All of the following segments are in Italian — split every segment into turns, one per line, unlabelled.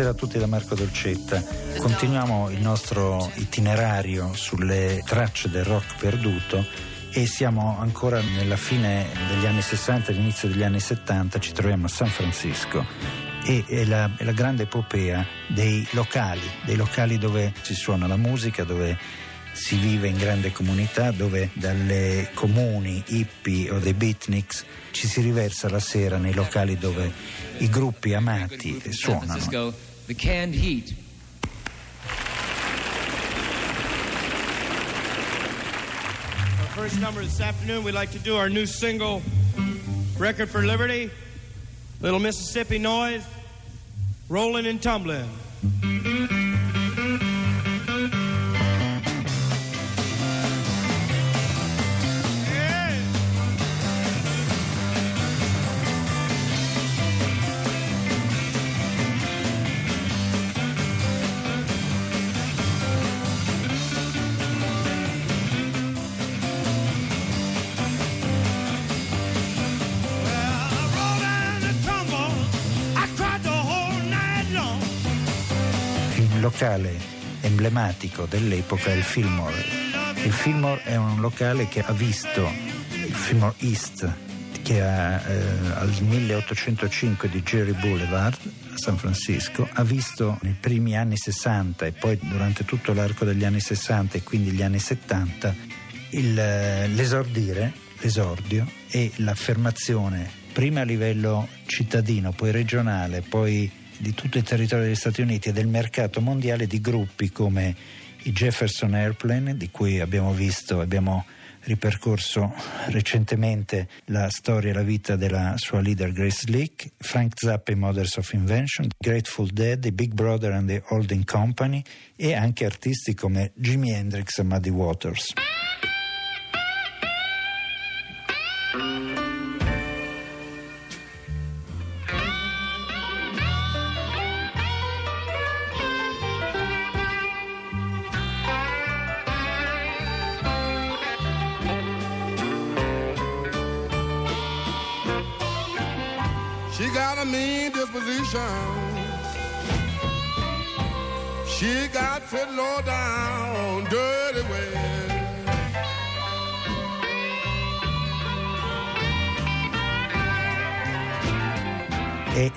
Buonasera a tutti da Marco Dolcetta. Continuiamo il nostro itinerario sulle tracce del rock perduto e siamo ancora nella fine degli anni 60 e all'inizio degli anni 70, ci troviamo a San Francisco e è la, è la grande epopea dei locali, dei locali dove si suona la musica, dove si vive in grande comunità, dove dalle comuni hippie o dei beatniks ci si riversa la sera nei locali dove i gruppi amati suonano.
The canned heat.
Our first number this afternoon, we'd like to do our new single, Record for Liberty, Little Mississippi Noise, Rolling and Tumbling.
Locale emblematico dell'epoca è il Fillmore. Il Fillmore è un locale che ha visto il Fillmore East, che ha eh, al 1805 di Jerry Boulevard a San Francisco, ha visto nei primi anni 60 e poi durante tutto l'arco degli anni 60 e quindi gli anni 70 il, eh, l'esordire, l'esordio e l'affermazione prima a livello cittadino, poi regionale, poi di tutto il territorio degli Stati Uniti e del mercato mondiale di gruppi come i Jefferson Airplane, di cui abbiamo visto, abbiamo ripercorso recentemente la storia e la vita della sua leader Grace Slick, Frank Zappa e Mothers of Invention, Grateful Dead, i Big Brother and the Holding Company e anche artisti come Jimi Hendrix e Muddy Waters.
She got a mean disposition. She got fit low down, dirty way.
e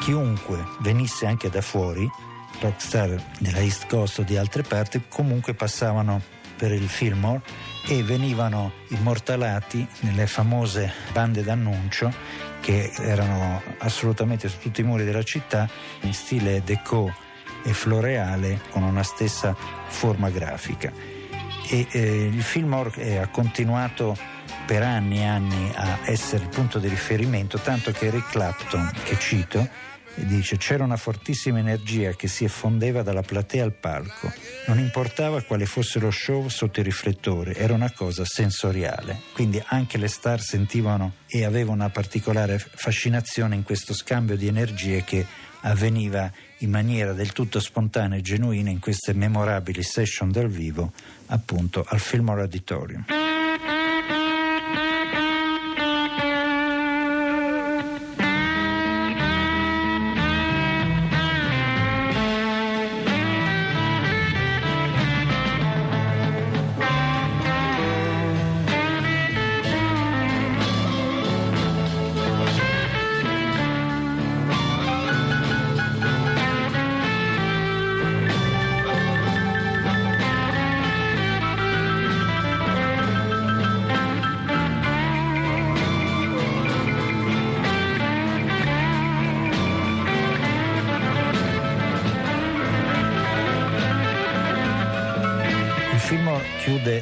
chiunque venisse anche da fuori, rockstar della East Coast o di altre parti, comunque passavano per il Fillmore e venivano immortalati nelle famose bande d'annuncio che erano assolutamente su tutti i muri della città in stile deco e floreale con una stessa forma grafica. E eh, il Fillmore eh, ha continuato per anni e anni a essere il punto di riferimento, tanto che Eric Clapton, che cito, dice c'era una fortissima energia che si effondeva dalla platea al palco. Non importava quale fosse lo show sotto i riflettori, era una cosa sensoriale. Quindi anche le star sentivano e avevano una particolare fascinazione in questo scambio di energie che avveniva in maniera del tutto spontanea e genuina in queste memorabili session dal vivo, appunto al Fillmore Auditorium.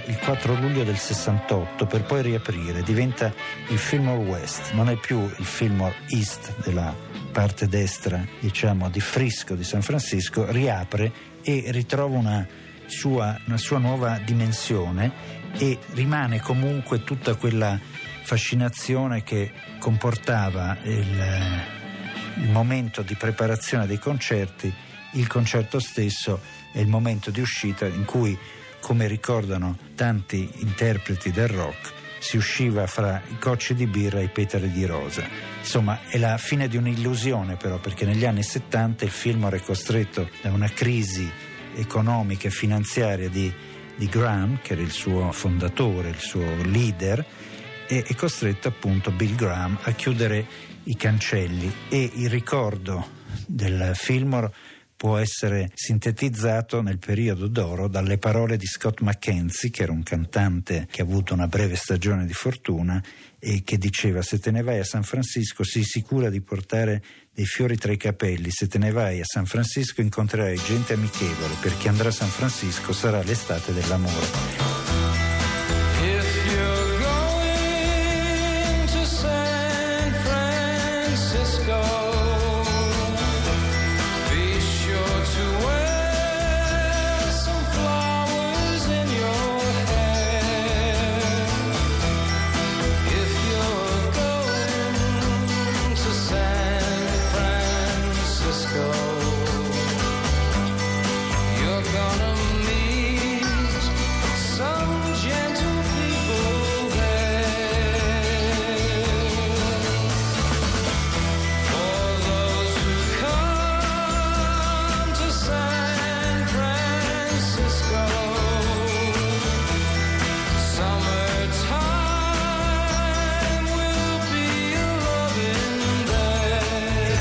Il 4 luglio del 68 per poi riaprire, diventa il Fillmore West, non è più il Fillmore East della parte destra, diciamo, di Frisco di San Francisco, riapre e ritrova una sua, una sua nuova dimensione e rimane comunque tutta quella fascinazione che comportava il, il momento di preparazione dei concerti, il concerto stesso e il momento di uscita in cui, come ricordano tanti interpreti del rock, si usciva fra i cocci di birra e i petali di rosa. Insomma, è la fine di un'illusione però, perché negli anni 70 il film è costretto da una crisi economica e finanziaria di, di Graham, che era il suo fondatore, il suo leader, e è costretto appunto Bill Graham a chiudere i cancelli e il ricordo del Fillmore può essere sintetizzato nel periodo d'oro dalle parole di Scott McKenzie, che era un cantante che ha avuto una breve stagione di fortuna e che diceva se te ne vai a San Francisco sii sicura di portare dei fiori tra i capelli, se te ne vai a San Francisco incontrerai gente amichevole, perché andrà a San Francisco sarà l'estate dell'amore.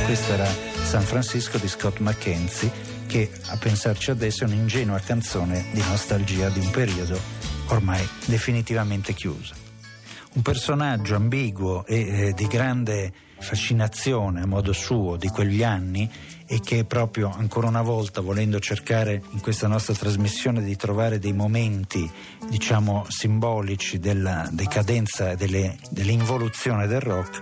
Questa era San Francisco di Scott McKenzie, che a pensarci adesso è un'ingenua canzone di nostalgia di un periodo ormai definitivamente chiuso. Un personaggio ambiguo e eh, di grande fascinazione a modo suo di quegli anni e che proprio ancora una volta volendo cercare in questa nostra trasmissione di trovare dei momenti diciamo simbolici della decadenza e delle- dell'involuzione del rock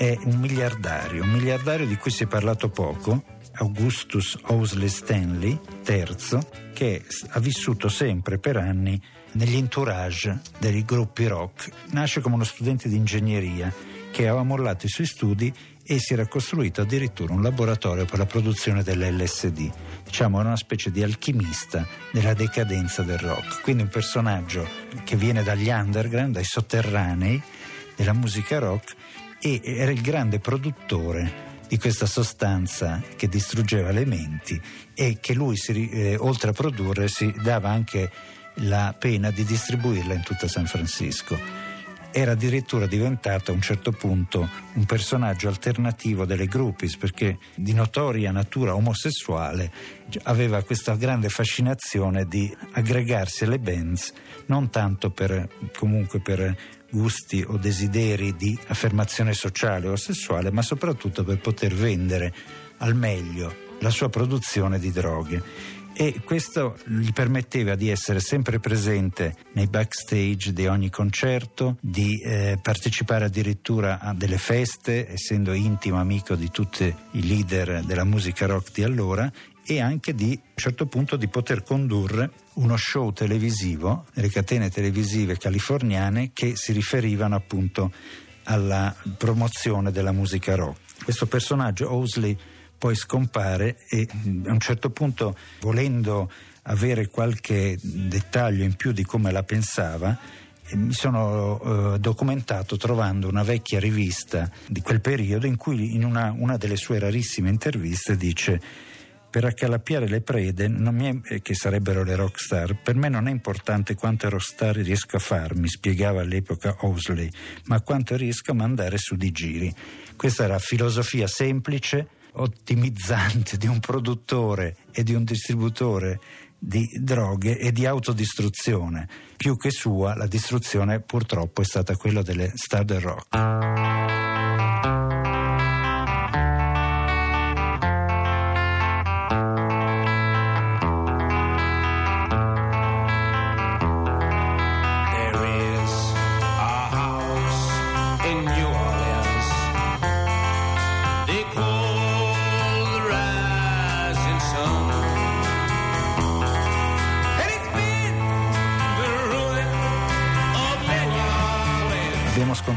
è un miliardario, un miliardario di cui si è parlato poco, Augustus Owsley Stanley III, che ha vissuto sempre per anni negli entourage dei gruppi rock. Nasce come uno studente di ingegneria che aveva mollato i suoi studi e si era costruito addirittura un laboratorio per la produzione dell'LSD. Diciamo una specie di alchimista della decadenza del rock. Quindi un personaggio che viene dagli underground, dai sotterranei della musica rock e era il grande produttore di questa sostanza che distruggeva le menti e che lui, si eh, oltre a produrre, si dava anche la pena di distribuirla in tutta San Francisco. Era addirittura diventato a un certo punto un personaggio alternativo delle groupies perché di notoria natura omosessuale aveva questa grande fascinazione di aggregarsi alle bands non tanto per comunque per gusti o desideri di affermazione sociale o sessuale, ma soprattutto per poter vendere al meglio la sua produzione di droghe. E questo gli permetteva di essere sempre presente nei backstage di ogni concerto, di eh, partecipare addirittura a delle feste, essendo intimo amico di tutti i leader della musica rock di allora, e anche di a un certo punto di poter condurre uno show televisivo nelle catene televisive californiane che si riferivano appunto alla promozione della musica rock. Questo personaggio, Owsley, poi scompare e a un certo punto, volendo avere qualche dettaglio in più di come la pensava, eh, mi sono eh, documentato trovando una vecchia rivista di quel periodo in cui in una, una delle sue rarissime interviste dice per accalappiare le prede, è- eh, che sarebbero le rockstar, per me non è importante quante rockstar riesco a farmi, spiegava all'epoca Owsley, ma quanto riesco a mandare su di giri. Questa era filosofia semplice, ottimizzante di un produttore e di un distributore di droghe e di autodistruzione. Più che sua, la distruzione purtroppo è stata quella delle star del rock.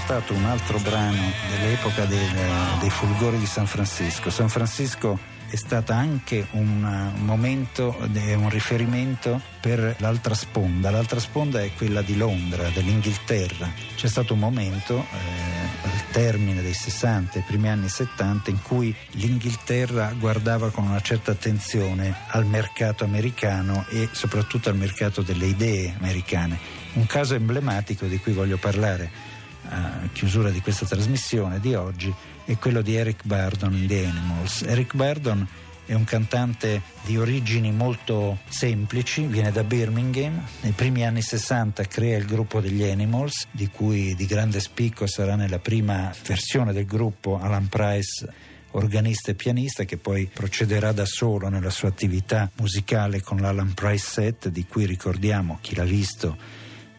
Abbiamo scontato un altro brano dell'epoca del- dei fulgori di San Francisco. San Francisco è stata anche un, uh, momento, de- un riferimento per l'altra sponda. L'altra sponda è quella di Londra, dell'Inghilterra. C'è stato un momento, eh, al termine dei 60 e primi anni 70, in cui l'Inghilterra guardava con una certa attenzione al mercato americano e soprattutto al mercato delle idee americane. Un caso emblematico di cui voglio parlare a chiusura di questa trasmissione di oggi è quello di Eric Burdon in The Animals. Eric Burdon è un cantante di origini molto semplici, viene da Birmingham. Nei primi anni 60 crea il gruppo degli Animals, di cui di grande spicco sarà nella prima versione del gruppo Alan Price organista e pianista che poi procederà da solo nella sua attività musicale con l'Alan Price Set di cui ricordiamo chi l'ha visto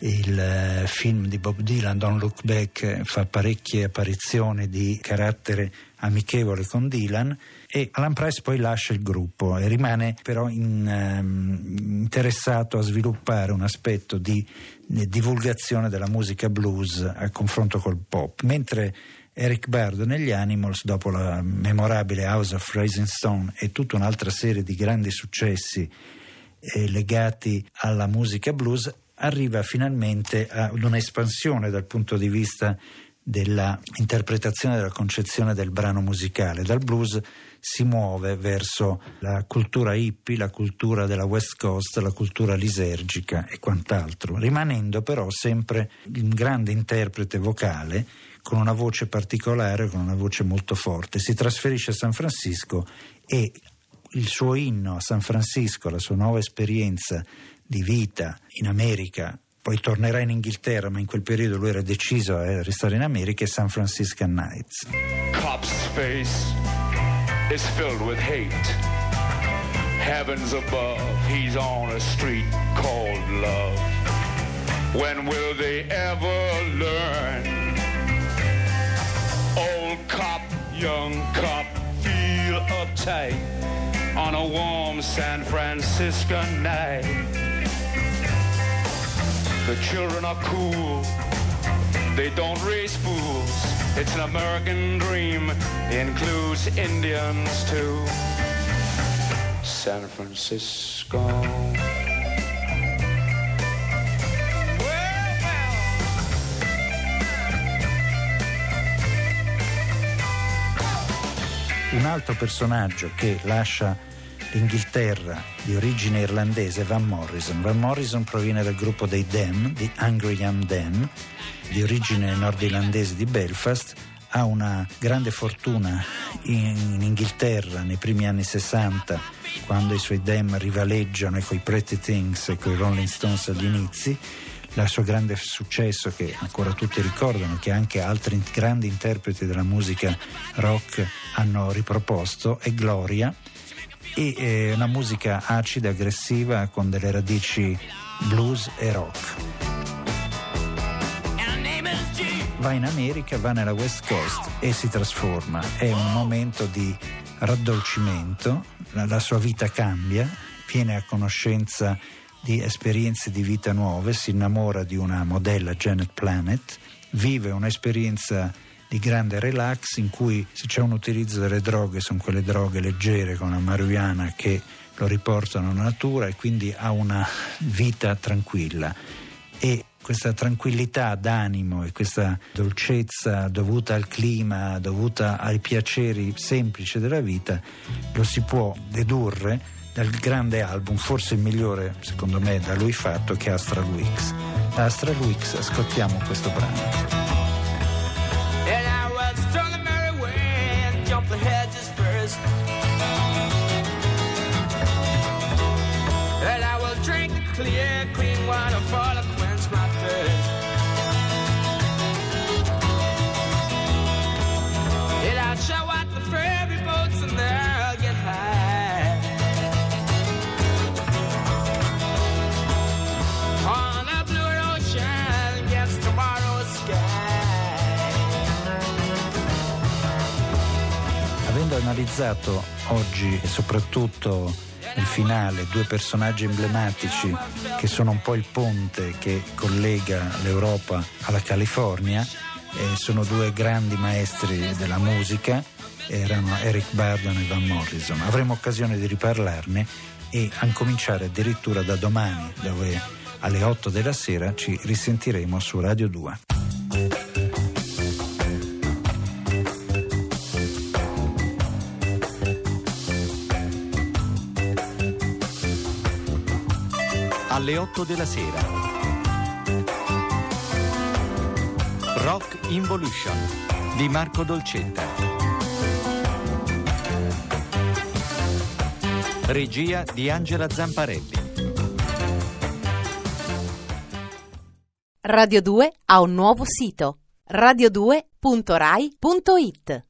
il eh, film di Bob Dylan, Don't Look Back, eh, fa parecchie apparizioni di carattere amichevole con Dylan e Alan Price poi lascia il gruppo e rimane però in, ehm, interessato a sviluppare un aspetto di, di divulgazione della musica blues a confronto col pop, mentre Eric Burdon negli Animals, dopo la memorabile House of Rising Stone e tutta un'altra serie di grandi successi eh, legati alla musica blues, arriva finalmente ad un'espansione dal punto di vista dell'interpretazione della concezione del brano musicale. Dal blues si muove verso la cultura hippie, la cultura della West Coast, la cultura lisergica e quant'altro, rimanendo però sempre un grande interprete vocale con una voce particolare, con una voce molto forte. Si trasferisce a San Francisco e il suo inno a San Francisco, la sua nuova esperienza di vita in America, poi tornerà in Inghilterra, ma in quel periodo lui era deciso a restare in America, è San Francisco Nights.
Cop's face is filled with hate. Heavens above, he's on a street called love. When will they ever learn? Old cop, young cop, feel uptight on a warm San Francisco night. The children are cool. They don't raise fools. It's an American dream. Includes Indians too. San Francisco.
Un altro personaggio che lascia l'Inghilterra di origine irlandese Van Morrison. Van Morrison proviene dal gruppo dei Dem, di Angry Young Dem, di origine nordirlandese di Belfast. Ha una grande fortuna in, in Inghilterra nei primi anni 60, quando i suoi Dem rivaleggiano con i Pretty Things e con i Rolling Stones agli inizi il suo grande successo che ancora tutti ricordano, che anche altri grandi interpreti della musica rock hanno riproposto, è Gloria e eh, una musica acida, aggressiva con delle radici blues e rock. Va in America, va nella West Coast e si trasforma. È un momento di raddolcimento, la, la sua vita cambia, viene a conoscenza di esperienze di vita nuove, si innamora di una modella Janet Planet, vive un'esperienza di grande relax in cui se c'è un utilizzo delle droghe sono quelle droghe leggere con la marijuana che lo riportano alla natura e quindi ha una vita tranquilla e questa tranquillità d'animo e questa dolcezza dovuta al clima, dovuta ai piaceri semplici della vita lo si può dedurre dal grande album, forse il migliore secondo me da lui fatto, che è Astral Weeks. Da Astral Weeks ascoltiamo questo brano.
Clear, clean water for quench my thirst. And I'll show out the ferry boats and they'll get high. On a blue ocean against tomorrow's sky.
Avendo analizzato oggi e soprattutto il finale due personaggi emblematici che sono un po' il ponte che collega l'Europa alla California, eh, sono due grandi maestri della musica, erano Eric Burdon e Van Morrison. Avremo occasione di riparlarne e a cominciare addirittura da domani, dove alle 8 della sera ci risentiremo su Radio 2.
Alle 8 della sera. Rock Involution di Marco Dolcetta. Regia di Angela Zamparelli.
Radio 2 ha un nuovo sito radio2.rai.it